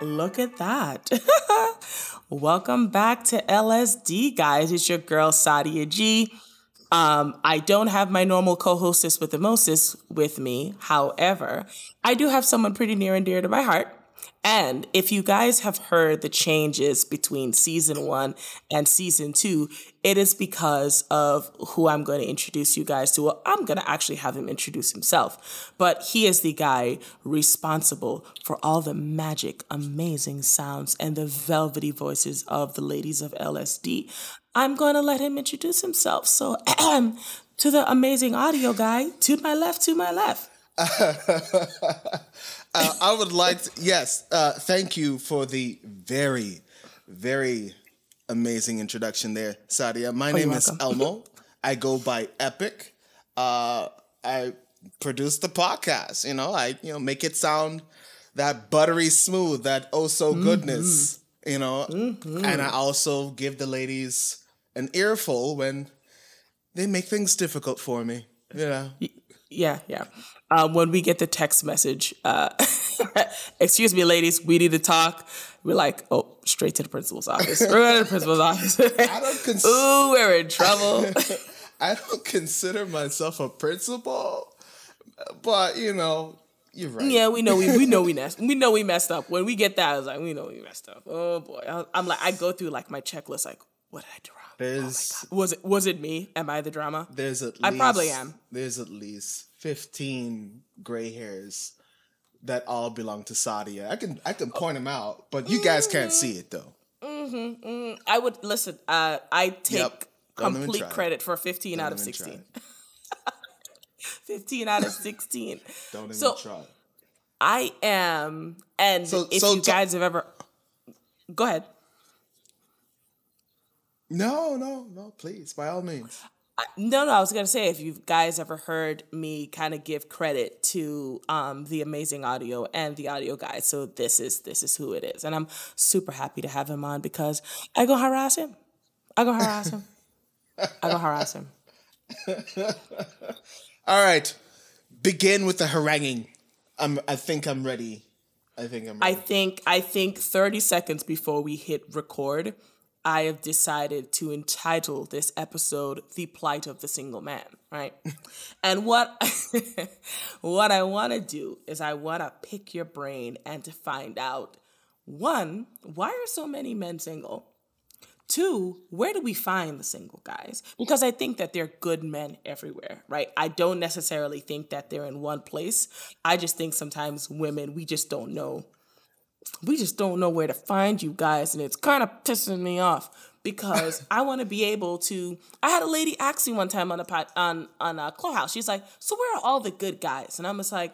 Look at that. Welcome back to LSD, guys. It's your girl, Sadia G. Um, I don't have my normal co-hostess with Emosis with me. However, I do have someone pretty near and dear to my heart. And if you guys have heard the changes between season one and season two, it is because of who I'm going to introduce you guys to. Well, I'm going to actually have him introduce himself, but he is the guy responsible for all the magic, amazing sounds, and the velvety voices of the ladies of LSD. I'm going to let him introduce himself. So, to the amazing audio guy, to my left, to my left. Uh, I would like to, yes, uh, thank you for the very, very amazing introduction there, Sadia. My oh, name is Elmo. I go by Epic. Uh, I produce the podcast. You know, I you know make it sound that buttery smooth, that oh so mm-hmm. goodness. You know, mm-hmm. and I also give the ladies an earful when they make things difficult for me. You know. Yeah, yeah um, when we get the text message, uh, excuse me, ladies, we need to talk. We're like, oh, straight to the principal's office. We're going to the principal's office. I don't cons- Ooh, we're in trouble. I don't consider myself a principal, but you know, you're right. Yeah, we know we we know we messed we know we messed up. When we get that, I was like, we know we messed up. Oh boy, I'm like, I go through like my checklist, like, what did I do wrong? There's oh was it was it me? Am I the drama? There's at least I probably am. There's at least 15 gray hairs that all belong to Sadia. I can I can point them out, but you guys can't see it though. Mm-hmm, mm-hmm. I would listen. Uh, I take yep. complete credit for 15 Don't out of 16. 15 out of 16. Don't even so, try. I am, and so, if so you guys have ever, go ahead. No, no, no, please, by all means no, no, I was gonna say if you guys ever heard me kind of give credit to um, the amazing audio and the audio guy, so this is this is who it is, and I'm super happy to have him on because I go harass him, I go harass him, I go harass him. All right, begin with the haranguing. I'm. I think I'm ready. I think I'm. Ready. I think. I think. Thirty seconds before we hit record I have decided to entitle this episode "The Plight of the Single Man." Right, and what what I want to do is I want to pick your brain and to find out one, why are so many men single? Two, where do we find the single guys? Because I think that they're good men everywhere, right? I don't necessarily think that they're in one place. I just think sometimes women, we just don't know we just don't know where to find you guys and it's kind of pissing me off because I want to be able to. I had a lady ask me one time on a pot, on on a clubhouse. She's like, "So where are all the good guys?" And I'm just like,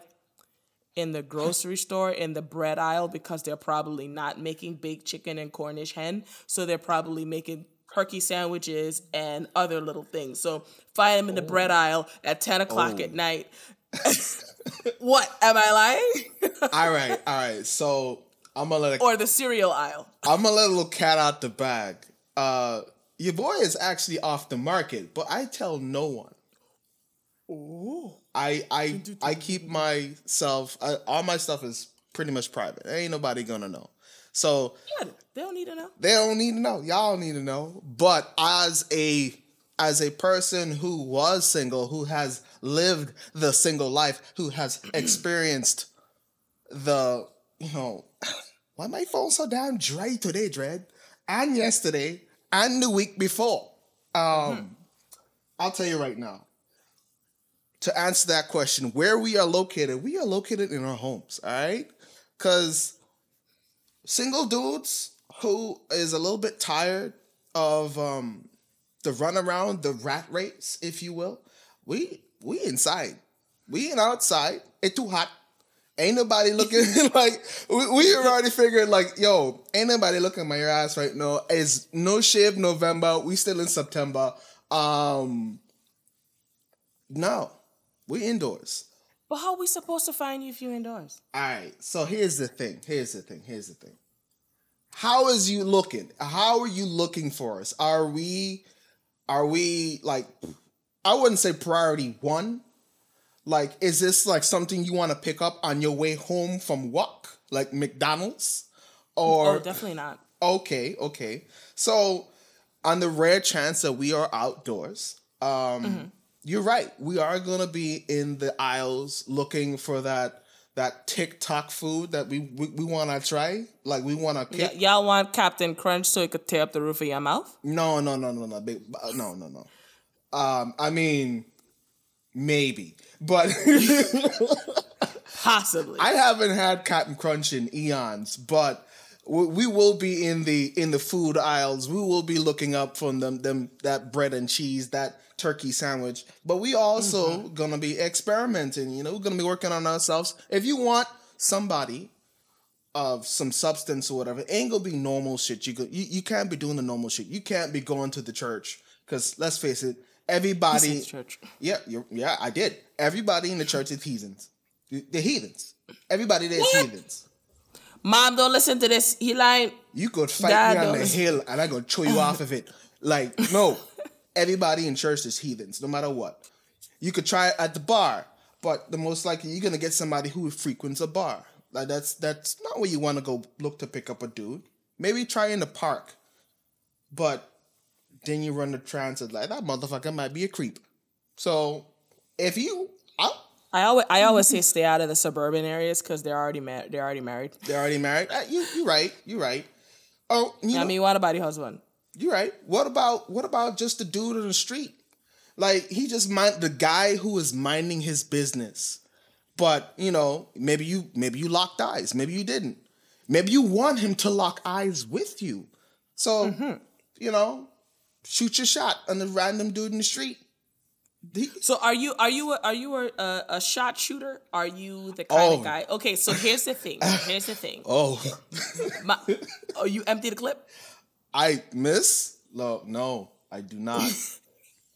"In the grocery store, in the bread aisle, because they're probably not making baked chicken and Cornish hen, so they're probably making." Turkey sandwiches and other little things. So find them in the oh. bread aisle at 10 o'clock oh. at night. what? Am I lying? all right, all right. So I'm gonna let a, or the cereal aisle. I'm gonna let a little cat out the bag. Uh, your boy is actually off the market, but I tell no one. Ooh. I I I keep myself. I, all my stuff is pretty much private. Ain't nobody gonna know. So yeah, they don't need to know. They don't need to know. Y'all need to know. But as a as a person who was single, who has lived the single life, who has experienced the you know why my phone so damn dry today, Dread? And yesterday, and the week before. Um, mm-hmm. I'll tell you right now. To answer that question, where we are located, we are located in our homes, all right? Because single dudes who is a little bit tired of um, the runaround, the rat race, if you will, we we inside. We ain't outside. It's too hot. Ain't nobody looking like we, we already figured like yo, ain't nobody looking at my ass right now. It's no shave November. We still in September. Um no. We indoors. But how are we supposed to find you if you're indoors? Alright, so here's the thing. Here's the thing. Here's the thing. How is you looking? How are you looking for us? Are we are we like I wouldn't say priority one, like, is this like something you want to pick up on your way home from work, like McDonald's? Or oh, definitely not. Okay, okay. So, on the rare chance that we are outdoors, um, Mm-hmm. you're right. We are gonna be in the aisles looking for that that TikTok food that we we, we want to try. Like we want to. Y- y'all want Captain Crunch so it could tear up the roof of your mouth? No, no, no, no, no, uh, no, no, no. Um, I mean, maybe, but Possibly. I haven't had Captain Crunch in eons, but we will be in the in the food aisles. We will be looking up from them them that bread and cheese, that turkey sandwich. But we also mm-hmm. gonna be experimenting. You know, we're gonna be working on ourselves. If you want somebody of some substance or whatever, it ain't gonna be normal shit. You go, you, you can't be doing the normal shit. You can't be going to the church because let's face it, everybody. Church. Yeah, you're, yeah, I did. Everybody in the church is heathens. They're heathens. Everybody there is heathens. Mom, don't listen to this. He lying. You could fight Dad me on the hill and I'm gonna throw you off of it. Like, no. Everybody in church is heathens, no matter what. You could try it at the bar, but the most likely you're gonna get somebody who frequents a bar. Like that's that's not where you wanna go look to pick up a dude. Maybe try in the park. But then you run the transit like that motherfucker might be a creep. So if you I, I always I always say stay out of the suburban areas because they're already married. They're already married. they're already married, uh, you you right, You're right. Oh, you I know- mean, what about your husband? You're right. What about what about just the dude in the street? Like he just mind the guy who is minding his business. But you know, maybe you maybe you locked eyes, maybe you didn't. Maybe you want him to lock eyes with you. So you know, shoot your shot on the random dude in the street. So are you are you a, are you a, a, a shot shooter? Are you the kind Oh. of guy? Okay, so here's the thing. Here's the thing. oh, My, oh, you empty the clip. I miss. No, no, I do not.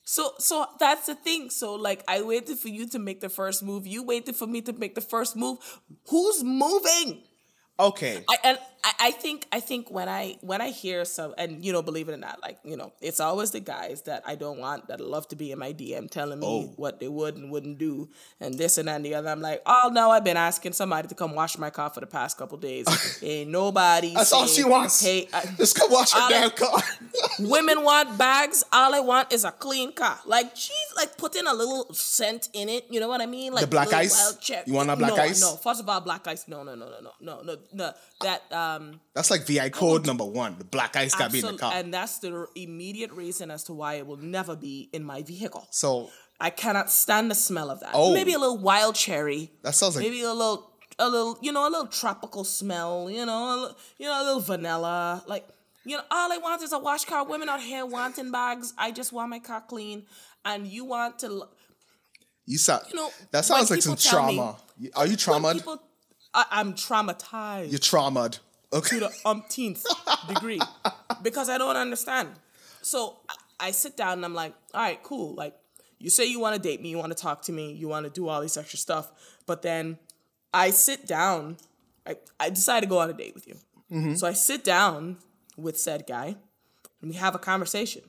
So so that's the thing. So like I waited for you to make the first move. You waited for me to make the first move. Who's moving? Okay. I and I, I think I think when I when I hear some and you know believe it or not like you know it's always the guys that I don't want that love to be in my DM telling me Oh. what they would and wouldn't do and this and that and the other I'm like oh no I've been asking somebody to come wash my car for the past couple days ain't nobody That's all she wants. hey I, Just come wash your I'll- damn car. women want bags all I want is a clean car like she's like putting a little scent in it. You know what I mean? Like the black ice. You want a black no, ice? No, first of all, black ice. No, no, no, no, no, no, no, no. That um. That's like VI code number one. The black ice got to be in the car, and that's the immediate reason as to why it will never be in my vehicle. So I cannot stand the smell of that. Oh, maybe a little wild cherry. That sounds like maybe a little, a little, you know, a little tropical smell. You know, little, you know, a little vanilla, like. You know, all I want is a wash car. Women out here wanting bags. I just want my car clean. And you want to, You sound. You know, that sounds like some tell me- trauma. Are you traumatized? people, I, I'm traumatized. You're traumatized. Okay. to the umpteenth degree because I don't understand. So I, I sit down and I'm like, all right, cool. Like, you say you want to date me, you want to talk to me, you want to do all this extra stuff, but then I sit down. I, I decide to go on a date with you. Mm-hmm. So I sit down with said guy and we have a conversation.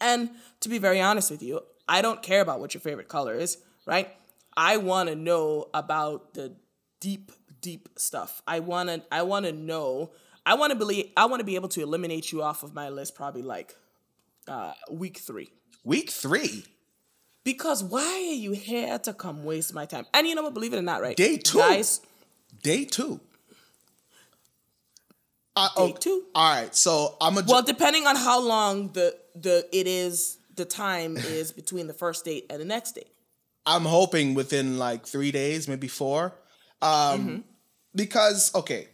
And to be very honest with you, I don't care about what your favorite color is, right? I want to know about the deep, deep stuff. I want to I want to know I want to believe I want to be able to eliminate you off of my list probably like uh week 3. Week three. Because why are you here to come waste my time? And you know what, believe it or not, right? Day two. Guys, Day two. Uh, day oh, 2. All right. So I'm a. Well, depending on how long the the it is the time is between the first date and the next date. I'm hoping within like three days, maybe four. Um, Mm-hmm. Because okay,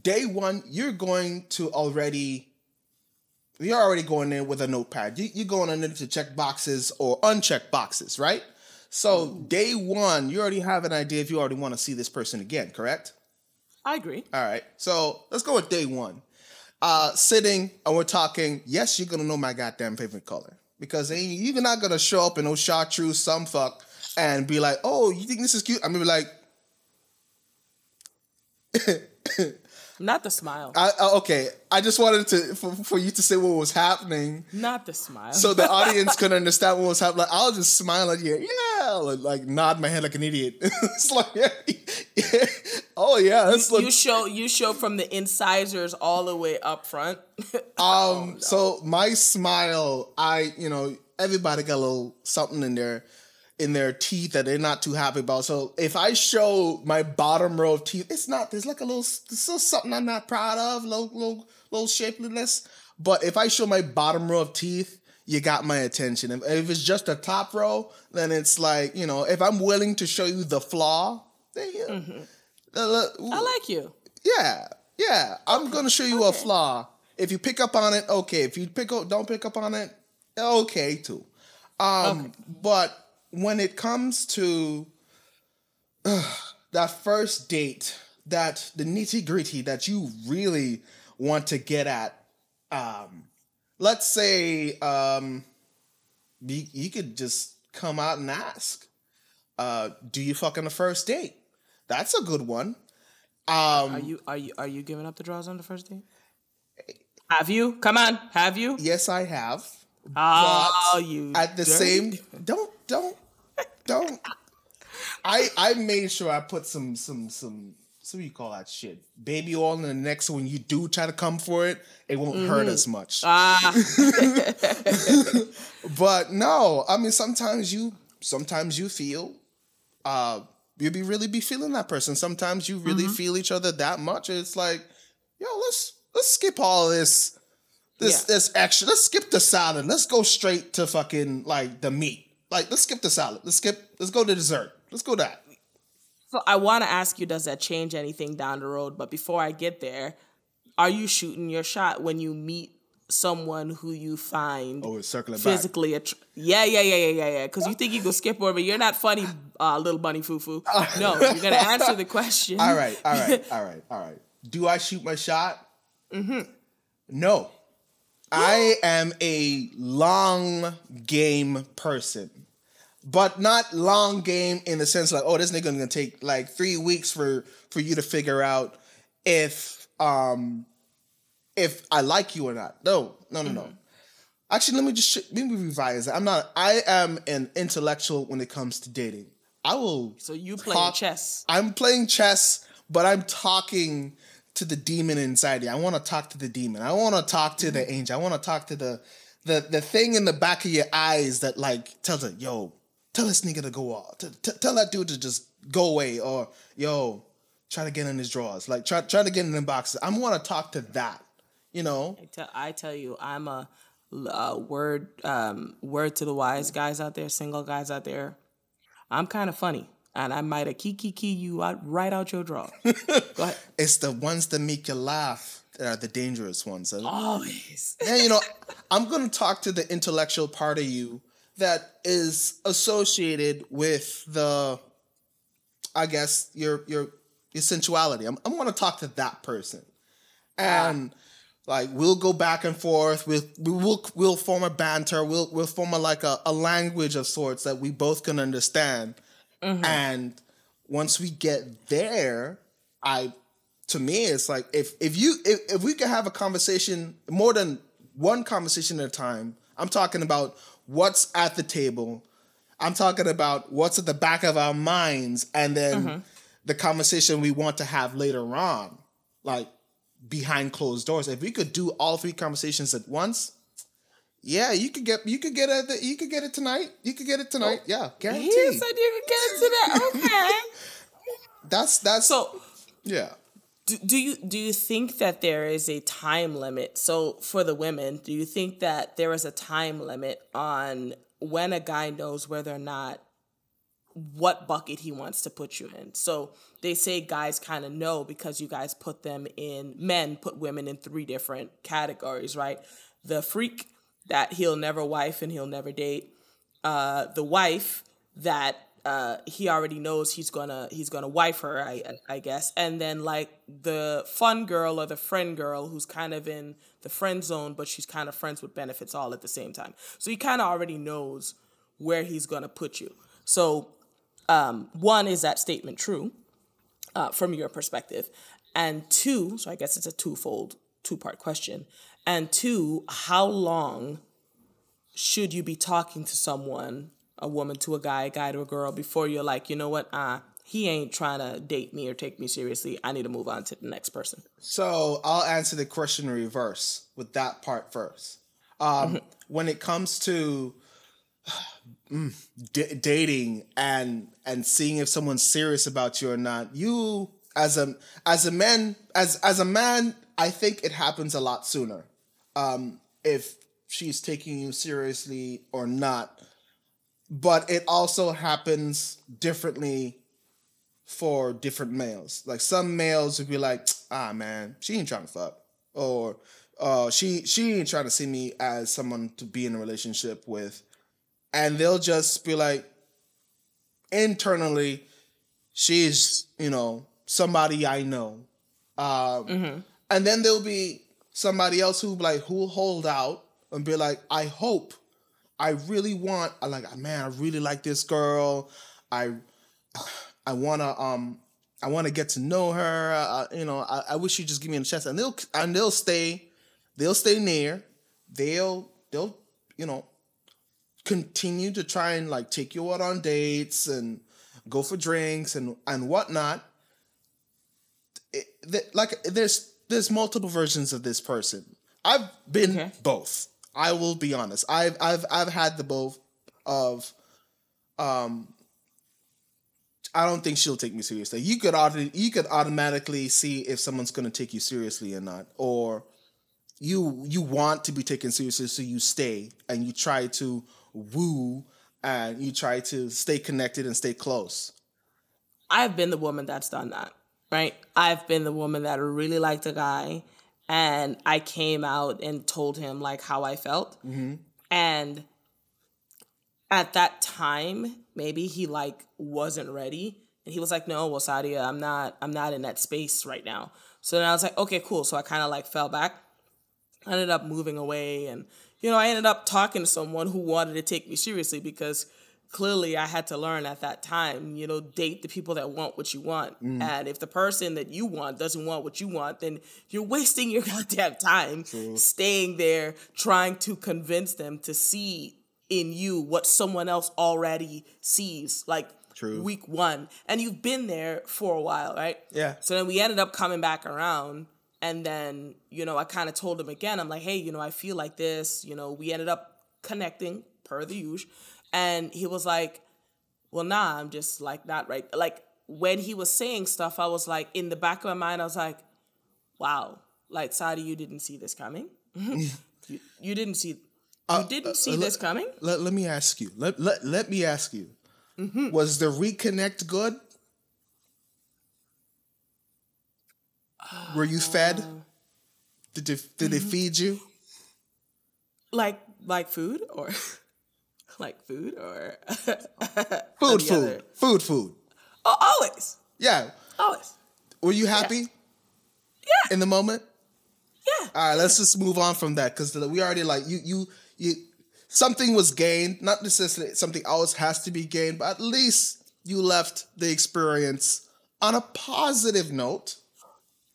day one you're going to already. You're already going in with a notepad. You, you're going in to check boxes or uncheck boxes, right? So day one, you already have an idea if you already want to see this person again, correct? I agree. All right. So let's go with day one. Uh, sitting and we're talking. Yes, you're gonna know my goddamn favorite color because you're not gonna show up in those chartreuse some fuck and be like, "Oh, you think this is cute?" I'm gonna be like, Not the smile. I, "Okay." I just wanted to for, for you to say what was happening Not the smile. so the audience couldn't understand what was happening. Like, I'll just smile at you, yeah, like, like nod my head like an idiot. it's like, yeah, oh yeah, that's You show you show from the incisors all the way up front. Um, so my smile, I, you know, everybody got a little something in their in their teeth that they're not too happy about. So if I show my bottom row of teeth, it's not there's like a little there's still something I'm not proud of, little little little shapeliness. But if I show my bottom row of teeth, you got my attention. If, if it's just a top row, then it's like, you know, if I'm willing to show you the flaw, then you, uh, I like you. yeah, yeah. I'm gonna show you a flaw. If you pick up on it, okay. If you pick up, don't pick up on it, okay too. Um, but when it comes to uh, that first date, that the nitty gritty that you really want to get at, um, let's say, um, you, you could just come out and ask, uh, do you fuck on the first date? That's a good one. Um, Are you are you are you giving up the draws on the first date? Have you? Come on, have you? Yes, I have. Oh, you at the dirty- same don't don't don't. I I made sure I put some some some so what do you call that shit baby oil in the next so when you do try to come for it it won't hurt as much. Ah, but no, I mean sometimes you sometimes you feel uh you be really be feeling that person. Sometimes you really feel each other that much. It's like, yo, let's let's skip all this this Yeah. this extra. Let's skip the salad. Let's go straight to fucking like the meat. Like let's skip the salad. Let's skip let's go to dessert. Let's go that. so I want to ask you, does that change anything down the road? But before I get there, are you shooting your shot when you meet someone who you find Oh, circling physically att- yeah yeah yeah yeah yeah yeah because you think you go skip over you're not funny uh, little bunny foo foo no you're gonna answer the question All right, all right, all right, all right. Do I shoot my shot? Mm-hmm. No. I am a long game person. But not long game in the sense like, oh, this nigga gonna take like three weeks for for you to figure out if um if I like you or not. No, no, no, no. Actually, let me just sh- let me revise that. I'm not. I am an intellectual when it comes to dating. I will. so you play talk- chess I'm playing chess, but I'm talking to the demon inside you. I want to talk to the demon. I want to talk to the angel. I want to talk to the the the thing in the back of your eyes that like tells it, yo, tell this nigga to go off. T- t- tell that dude to just go away, or yo, try to get in his drawers. Like try try to get in the boxes. I want to talk to that. You know, I tell, I tell you, I'm a, uh word um, word to the wise guys out there, single guys out there. I'm kind of funny, and I might have kiki key you out right out your draw. Go ahead. it's the ones that make you laugh that are the dangerous ones. Always. And you know, I'm to talk to the intellectual part of you that is associated with the, I guess your your your sensuality. I'm I'm going to talk to that person, and like we'll go back and forth. We'll we'll we'll form a banter. We'll we'll form a like a, a language of sorts that we both can understand. Mm-hmm. And once we get there, I to me it's like if if you if, if we could have a conversation more than one conversation at a time i'm talking about what's at the table. I'm talking about what's at the back of our minds and then mm-hmm. the conversation we want to have later on like behind closed doors. If we could do all three conversations at once yeah you could get you could get it you could get it tonight. You could get it tonight. Oh, yeah guaranteed. He said you could get into that. Okay. that's that's so yeah do, you do you think that there is a time limit? So for the women do you think that there is a time limit on when a guy knows whether or not what bucket he wants to put you in? So they say guys kind of know because you guys put them in men put women in three different categories right? The freak that he'll never wife and he'll never date uh, the wife that uh, he already knows he's gonna he's gonna wife her, I I guess, and then like the fun girl or the friend girl who's kind of in the friend zone, but she's kind of friends with benefits all at the same time. So he kind of already knows where he's gonna put you. So um, one is that statement true uh, from your perspective, and two, so I guess it's a twofold two part question, and two, how long should you be talking to someone, a woman to a guy, a guy to a girl, before you're like, you know what, uh, he ain't trying to date me or take me seriously. I need to move on to the next person. So I'll answer the question in reverse with that part first. Um, when it comes to mm, d- dating and and seeing if someone's serious about you or not, you as a as a man as as a man, I think it happens a lot sooner. Um, if she's taking you seriously or not, but it also happens differently for different males. Like some males would be like, ah man, she ain't trying to fuck. Or uh she she ain't trying to see me as someone to be in a relationship with. And they'll just be like internally, she's, you know, somebody I know. Um and then there'll be somebody else who like who'll hold out and be like, I hope I really want I like man, I really like this girl. I I wanna um I wanna get to know her. Uh, you know, I, I wish you just give me a chance. And they'll and they'll stay, they'll stay near. They'll they'll you know continue to try and like take you out on dates and go for drinks and and whatnot. It, th- like there's there's multiple versions of this person. I've been Okay. both. I will be honest. I've I've I've had the both of um I don't think she'll take me seriously. You could auto- you could automatically see if someone's going to take you seriously or not, or you you want to be taken seriously, so you stay and you try to woo and you try to stay connected and stay close. I've been the woman that's done that, right? I've been the woman that really liked a guy and I came out and told him like how I felt. Mm-hmm. And at that time, maybe he like wasn't ready. And he was like, no, well, Sadia, I'm not, I'm not in that space right now. So then I was like, okay, cool. So I kind of like fell back. I ended up moving away and you know, I ended up talking to someone who wanted to take me seriously because clearly I had to learn at that time, you know, date the people that want what you want. Mm. And if the person that you want doesn't want what you want, then you're wasting your goddamn time staying there trying to convince them to see in you what someone else already sees. Like True. week one. And you've been there for a while, right? Yeah. So then we ended up coming back around. And then, you know, I kind of told him again, I'm like, hey, you know, I feel like this. You know, we ended up connecting per the usual. And he was like, well, nah, I'm just like not right. Like when he was saying stuff, I was like, in the back of my mind, I was like, wow, like, Sadi, you didn't see this coming. you, you didn't see, you didn't see uh, this coming? Let, let me ask you. Let, let, let me ask you. Mm-hmm. Was the reconnect good? Were you fed? Uh, Did they, did they mm-hmm. feed you? Like, like food or like food or Food, food, other- food, food. Oh, always, Yeah. always. Were you happy Yeah, in the moment? yeah. All right, let's just move on from that because we already like you, you, you. Something was gained, not necessarily something else has to be gained, but at least you left the experience on a positive note.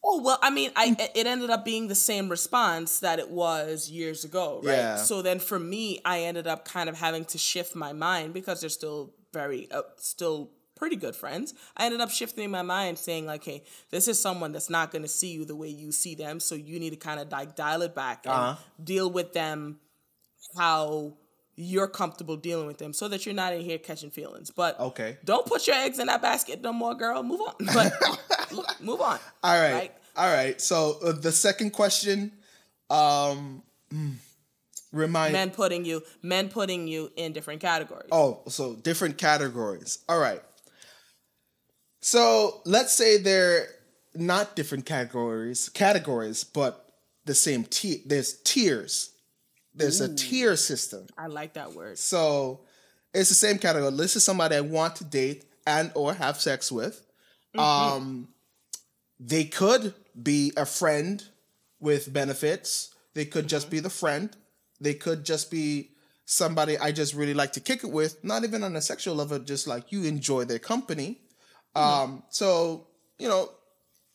Oh well, I mean, I it ended up being the same response that it was years ago, right? Yeah. So then for me, I ended up kind of having to shift my mind because they're still very, uh, still pretty good friends. I ended up shifting my mind, saying like, "Hey, this is someone that's not going to see you the way you see them, so you need to kind of like dial it back and Uh-huh. deal with them how." You're comfortable dealing with them so that you're not in here catching feelings. But Okay. don't put your eggs in that basket no more, girl. Move on. But move on. All right, Right? all right. So uh, the second question, um, mm, remind. men putting you men putting you in different categories. Oh, so different categories. All right. So let's say they're not different categories, categories, but the same tier. There's tiers. There's a tier system. I like that word. So it's the same category. This is somebody I want to date and or have sex with. Um, they could be a friend with benefits. They could just be the friend. They could just be somebody I just really like to kick it with. Not even on a sexual level, just like you enjoy their company. Um, so you know,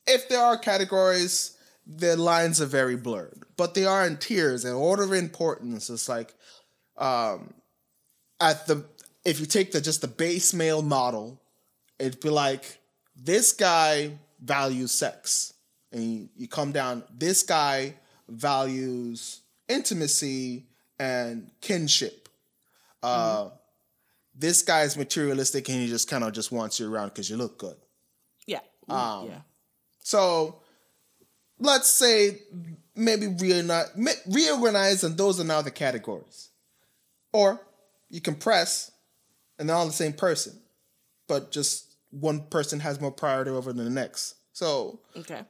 if there are categories, the lines are very blurred, but they are in tiers and order of importance. It's like um, at the if you take the just the base male model, it'd be like this guy values sex, and you, you come down. This guy values intimacy and kinship. Uh, This guy's materialistic, and he just kind of just wants you around because you look good. Yeah. Um, yeah. So let's say maybe reorganize, reorganize and those are now the categories. Or you compress and they're all the same person, but just one person has more priority over than the next. So Okay.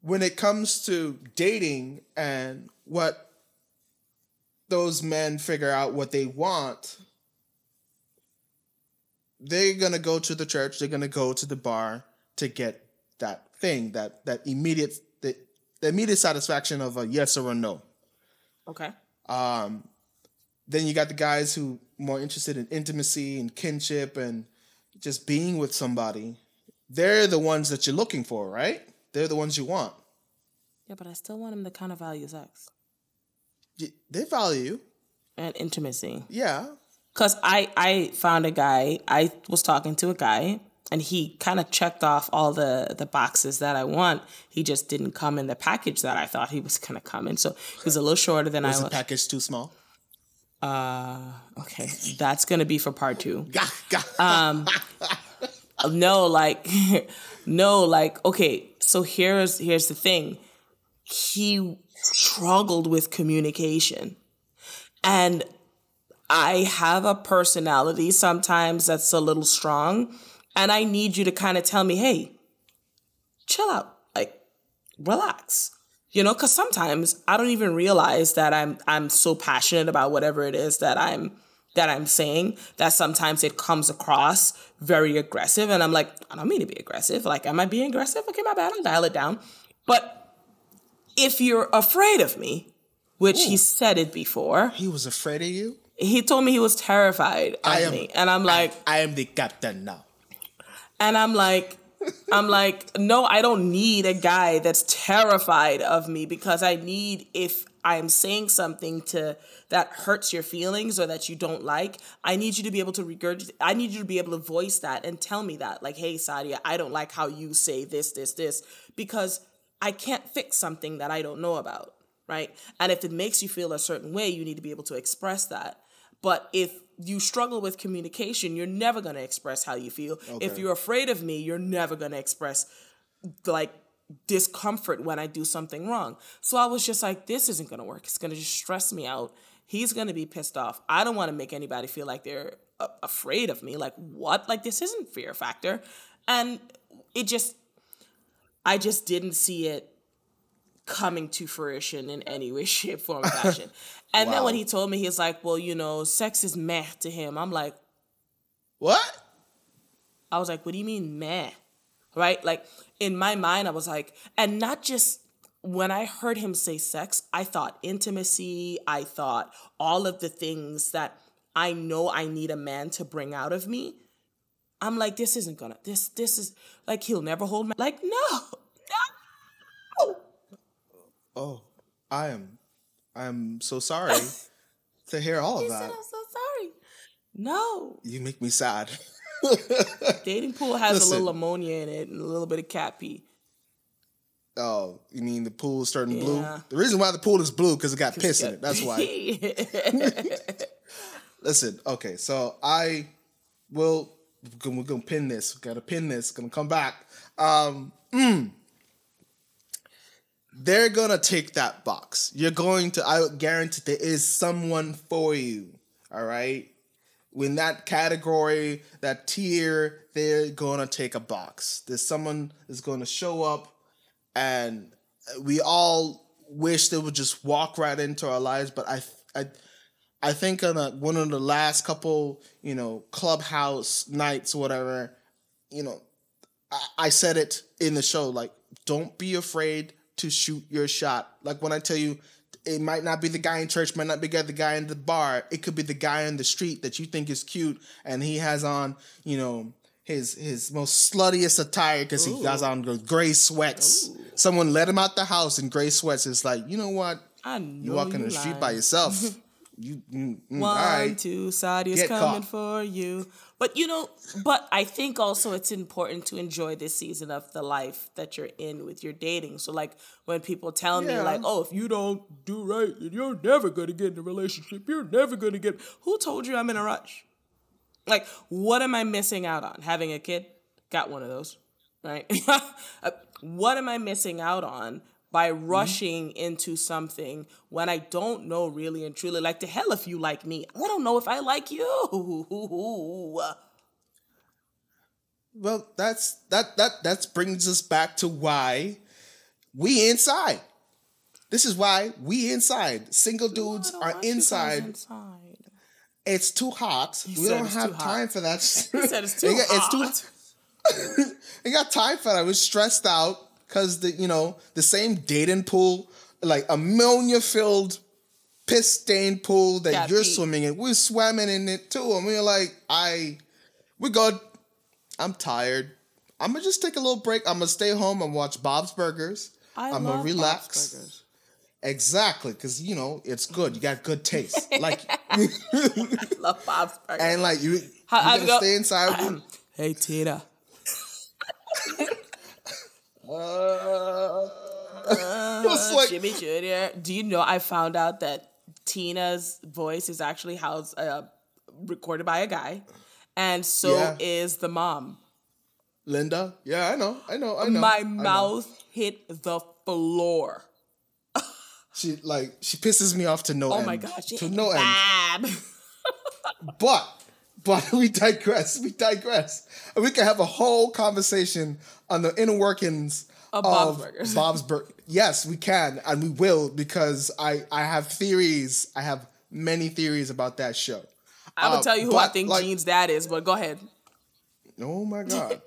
when it comes to dating and what those men figure out what they want, they're gonna go to the church, they're gonna go to the bar to get that thing, that that immediate the, immediate satisfaction of a yes or a no. Okay. Um, then you got the guys who more interested in intimacy and kinship and just being with somebody. They're the ones that you're looking for, right? They're the ones you want. Yeah, but I still want them to kind of value sex Y- They value and intimacy. Yeah. Cause I I found a guy. I was talking to a guy, and he kind of checked off all the the boxes that I want. He just didn't come in the package that I thought he was gonna come in. So he was a little shorter than Is I the was. package too small? Uh, okay, that's gonna be for part two. Um, no, like, no, like, okay. So here's here's the thing. He struggled with communication, and I have a personality sometimes that's a little strong, and I need you to kind of tell me, hey, chill out, like, relax. You know, because sometimes I don't even realize that I'm I'm so passionate about whatever it is that I'm that I'm saying that sometimes it comes across very aggressive, and I'm like, I don't mean to be aggressive. Like, am I being aggressive? Okay, my bad. I'll dial it down. But if you're afraid of me, which he said it before, he was afraid of you. he told me he was terrified of I am- me, and I'm like, I am the captain now. And I'm like, I'm like, no, I don't need a guy that's terrified of me because I need if I'm saying something to that hurts your feelings or that you don't like, I need you to be able to regurgitate. I need you to be able to voice that and tell me that, like, hey, Sadia, I don't like how you say this, this, this, because I can't fix something that I don't know about, right? And if it makes you feel a certain way, you need to be able to express that. But if you struggle with communication, you're never going to express how you feel. If you're afraid of me, you're never going to express like discomfort when I do something wrong. So I was just like, this isn't going to work. It's going to just stress me out. He's going to be pissed off. I don't want to make anybody feel like they're a- afraid of me. Like, what? Like, this isn't fear factor. And it just, I just didn't see it coming to fruition in any way, shape, form, or fashion. And then when he told me, he's like, well, you know, sex is meh to him. I'm like, What? I was like, what do you mean meh? Right? Like in my mind, I was like, and not just when I heard him say sex, I thought intimacy, I thought all of the things that I know I need a man to bring out of me. I'm like, this isn't gonna, this, this is like, he'll never hold me. Like, no, no. Oh, I am. I'm so sorry to hear all of He said, that. I'm so sorry. No. You make me sad. Dating pool has Listen. a little ammonia in it and a little bit of cat pee. Oh, you mean the pool is turning blue? Yeah. The reason why the pool is blue because it got piss in it. That's why. Listen, okay, so I will. We're gonna pin this. Gotta pin this. Gonna come back. Um, mm. They're gonna take that box. You're going to. I guarantee there is someone for you. All right. When that category, that tier, they're gonna take a box. There's someone is gonna show up, and we all wish they would just walk right into our lives. But I, I, I think on a, one of the last couple, you know, clubhouse nights, or whatever, you know, I, I said it in the show, like, don't be afraid to shoot your shot. Like when I tell you, it might not be the guy in church, might not be the guy in the bar. It could be the guy in the street that you think is cute, and he has on, you know, his his most sluttiest attire because he has on gray sweats. Someone let him out the house in gray sweats. It's like, you know what? I know You walk in the street by yourself. You mm, mm, One, right. two, Sadia's Get coming caught. for you. But you know, but I think also it's important to enjoy this season of the life that you're in with your dating. So like when people tell me like, oh, if you don't do right, then you're never gonna get in a relationship. You're never gonna get who told you I'm in a rush? Like, what am I missing out on? Having a kid? Got one of those, right? Uh, what am I missing out on by mm-hmm. rushing into something when I don't know really and truly? Like, to hell if you like me. I don't know if I like you. Well, that's that that that brings us back to why we inside. This is why we inside. Single dudes I are want you guys inside. inside. It's too hot. we don't have hot. time for that. He said it's too got- hot. It's too. Ain't got time for that. I was stressed out because the you know the same dating pool, like ammonia filled, piss stained pool that Got you're pee. swimming in. We're swimming in it too, and we're like, I, we're good. I'm tired. I'm gonna just take a little break. I'm gonna stay home and watch Bob's Burgers. I I'm love gonna Bob's relax. Burgers. Exactly, because you know it's good. You got good taste. Like Love Bob's Burgers. and like you, How- you how'd gotta go? stay inside. with- hey, Tina. Uh, it's like Jimmy Jr. Do you know I found out that Tina's voice is actually housed, uh, recorded by a guy, and so Yeah. is the mom. Linda. Yeah, I know. I know. I know. My I know. mouth hit the floor. She like she pisses me off to no Oh end. my gosh, to no end. But but we digress. We digress. And we can have a whole conversation on the inner workings Of Bob's Burgers. Bob's Burgers. Yes, we can, and we will because I I have theories. I have many theories about that show. I'm gonna Uh, tell you who I think like- Gene's dad is, but go ahead. Oh my god.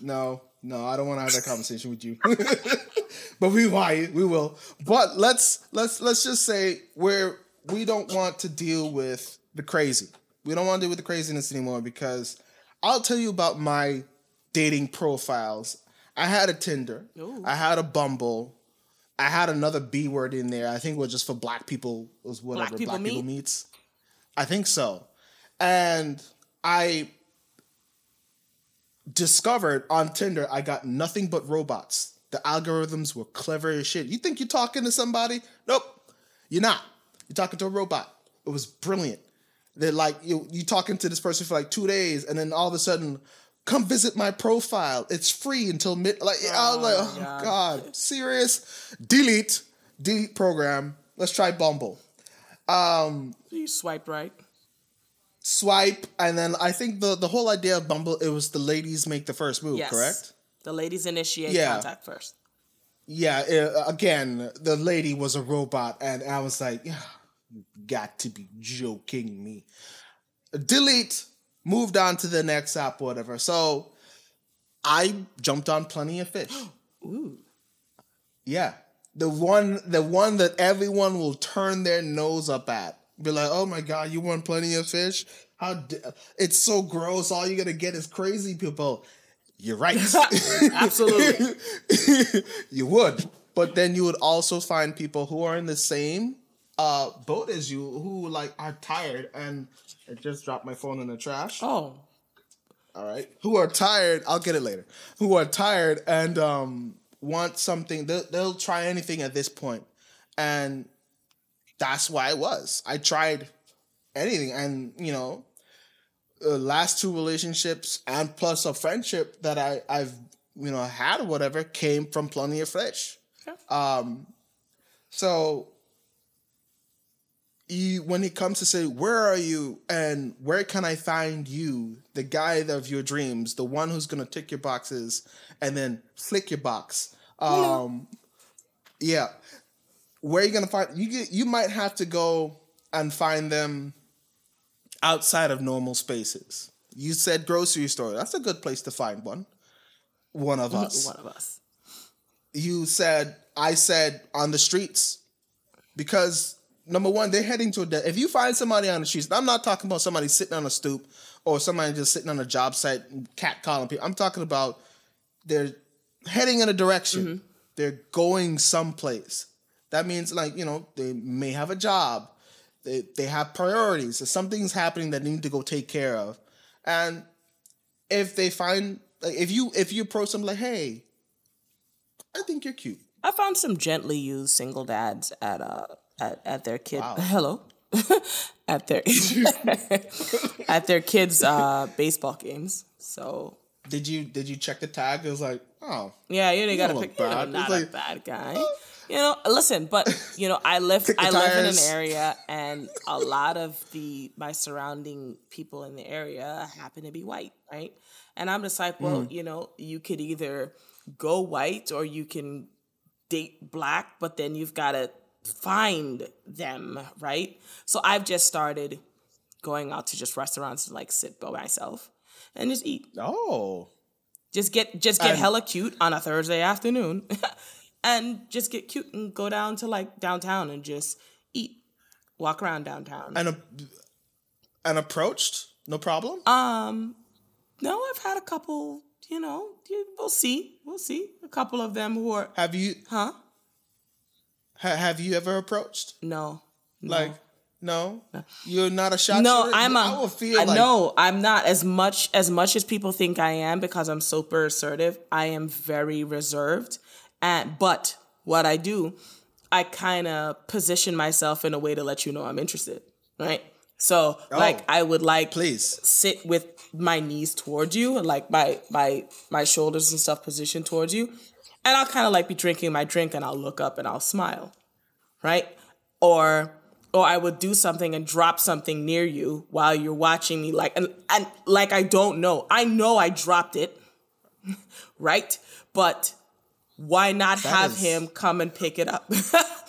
no, no, I don't want to have that conversation with you. but we might, we will. But let's let's let's just say we're we don't want to deal with the crazy. We don't want to deal with the craziness anymore because I'll tell you about my dating profiles. I had a Tinder. Ooh. I had a Bumble. I had another B word in there. I think it was just for black people. It was whatever Black People black people meets. I think so. And I discovered on Tinder I got nothing but robots. The algorithms were clever as shit. You think you're talking to somebody? Nope. You're not. You're talking to a robot. It was brilliant. They're like you you talking to this person for like two days and then all of a sudden come visit my profile. It's free until mid like I was like, Oh, oh God. God, serious. Delete. Delete program. Let's try Bumble. You swiped right. Swipe and then I think the the whole idea of Bumble it was the ladies make the first move, Yes. correct? The ladies initiate Yeah. contact first. Yeah, uh, again, the lady was a robot, and I was like, yeah, you got to be joking me. Delete, moved on to the next app, whatever. So I jumped on Plenty of Fish. Ooh. Yeah. The one the one that everyone will turn their nose up at. Be like, oh my god, you want plenty of fish? How d- it's so gross. All you're gonna get is crazy people. You're right. Absolutely. you would. But then you would also find people who are in the same uh boat as you who like are tired and I just dropped my phone in the trash. Oh, All right. Who are tired, I'll get it later. Who are tired and um want something they'll, they'll try anything at this point. And that's why I was. I tried anything and you know uh, last two relationships and plus a friendship that I I've you know had or whatever came from plenty of fish. Okay. Um so you when it comes to say where are you and where can I find you, the guy of your dreams, the one who's gonna tick your boxes and then flick your box. Um yeah. Where are you gonna find you get you might have to go and find them outside of normal spaces. You said grocery store. That's a good place to find one. One of us one of us. you said I said on the streets because number one they're heading to a de- if you find somebody on the streets I'm not talking about somebody sitting on a stoop or somebody just sitting on a job site cat calling people I'm talking about they're heading in a direction. They're going someplace. That means like you know they may have a job. They, they have priorities. So something's happening that they need to go take care of, and if they find like if you if you approach them like, hey, I think you're cute. I found some gently used single dads at uh at, at their kid Wow. hello at their at their kids uh baseball games. So Did you did you check the tag? It was like, oh, yeah, you didn't gotta don't pick. You know, not like, a bad guy. You know, listen, but you know, I live I live in an area, and a lot of the my surrounding people in the area happen to be white, right? And I'm just like, well, Mm. you know, you could either go white or you can date black, but then you've got to find them, right? So I've just started going out to just restaurants and like sit by myself and just eat. oh, Just get just get hella cute on a Thursday afternoon, and just get cute and go down to like downtown and just eat, walk around downtown. and a, and approached, no problem. um, no, I've had a couple. You know, we'll see, we'll see. A couple of them who are, have you huh? Ha, have you ever approached? No, no. Like, no, you're not a shot. no, shooter? I'm a. I would feel I like no, I'm not as much as much as people think I am because I'm super assertive. I am very reserved, and but what I do, I kind of position myself in a way to let you know I'm interested, right? So oh, like I would like please. sit with my knees towards you and like my my my shoulders and stuff positioned towards you, and I'll kind of like be drinking my drink and I'll look up and I'll smile, right? Or or I would do something and drop something near you while you're watching me like and and like I don't know. I know I dropped it. right? But why not have is- him come and pick it up?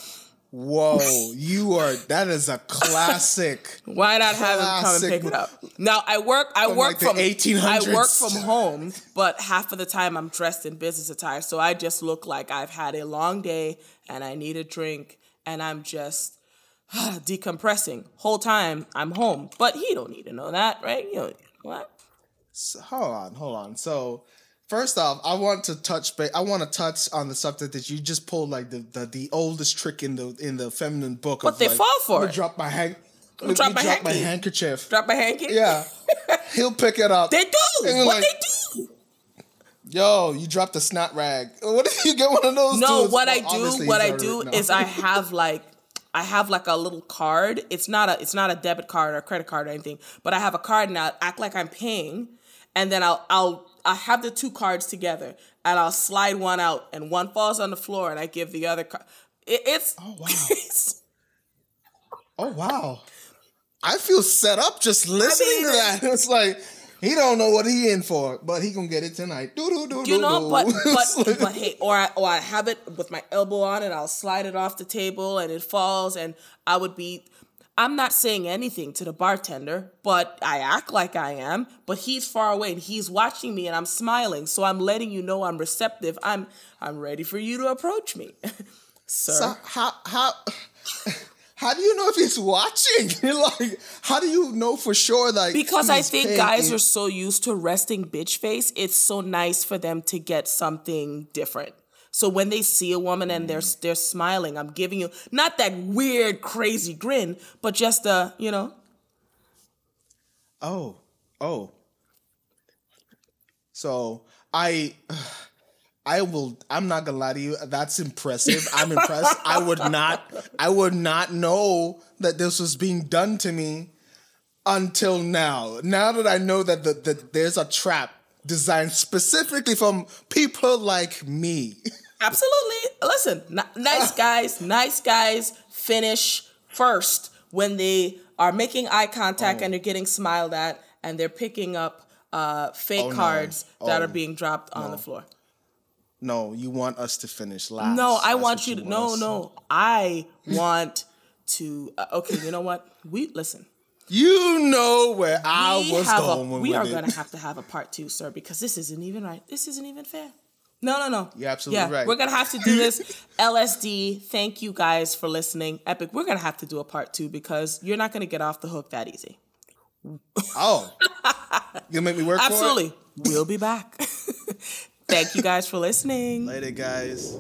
Whoa, you are that is a classic. Why not have him come and pick it up? Now I work. I From, work like, from. 1800s. I work from home, but half of the time I'm dressed in business attire, so I just look like I've had a long day and I need a drink, and I'm just decompressing. Whole time I'm home, but he don't need to know that, right? You don't need to know that. So, hold on, hold on. So, first off, I want to touch. Ba- I want to touch on the subject that you just pulled, like the the, the oldest trick in the in the feminine book. But of, they like, fall for it. Drop my hand. Drop drop, my my handkerchief. Drop my hanky. Yeah, he'll pick it up. They do. What like, they do. Yo, you dropped a snot rag. What if you get one of those? No, what Well, I do, what I do is I have like I have like a little card. It's not a it's not a debit card or credit card or anything, but I have a card and I'll act like I'm paying, and then I'll I'll I have the two cards together and I'll slide one out and one falls on the floor and I give the other card. It, it's Oh, wow. it's- Oh wow. I feel set up just listening mean, to that. It's like he don't know what he in for, but he gonna get it tonight. Do do do do. you know, but but but hey, or I or I have it with my elbow on and I'll slide it off the table and it falls and I would be I'm not saying anything to the bartender, but I act like I am, but he's far away and he's watching me and I'm smiling. So I'm letting you know I'm receptive. I'm I'm ready for you to approach me. Sir. So how how how do you know if he's watching? like how do you know for sure? Like because I think guys are so used to resting bitch face, it's so nice for them to get something different. So when they see a woman and they're mm. they're smiling, I'm giving you not that weird crazy grin, but just a you know Oh, oh. So I, I will. I'm not gonna lie to you. That's impressive. I'm impressed. I would not. I would not know that this was being done to me until now. Now that I know that the, that there's a trap designed specifically from people like me. absolutely. Listen, n- nice guys, nice guys finish first when they are making eye contact and they're getting smiled at and they're picking up uh, fake Oh, no. cards that Oh, are being dropped on the floor. No, you want us to finish last. No, I That's want you to. want No, no. I want to. Uh, okay, you know what? We listen. You know where I we was a- going with we are going to have to have a part two, sir, because this isn't even right. This isn't even fair. No, no, no. You're absolutely right. We're gonna have to do this. LSD. Thank you guys for listening. Epic. We're gonna have to do a part two because you're not gonna get off the hook that easy. Oh, you make me work for it. Absolutely. We'll be back. Thank you guys for listening. Later, guys.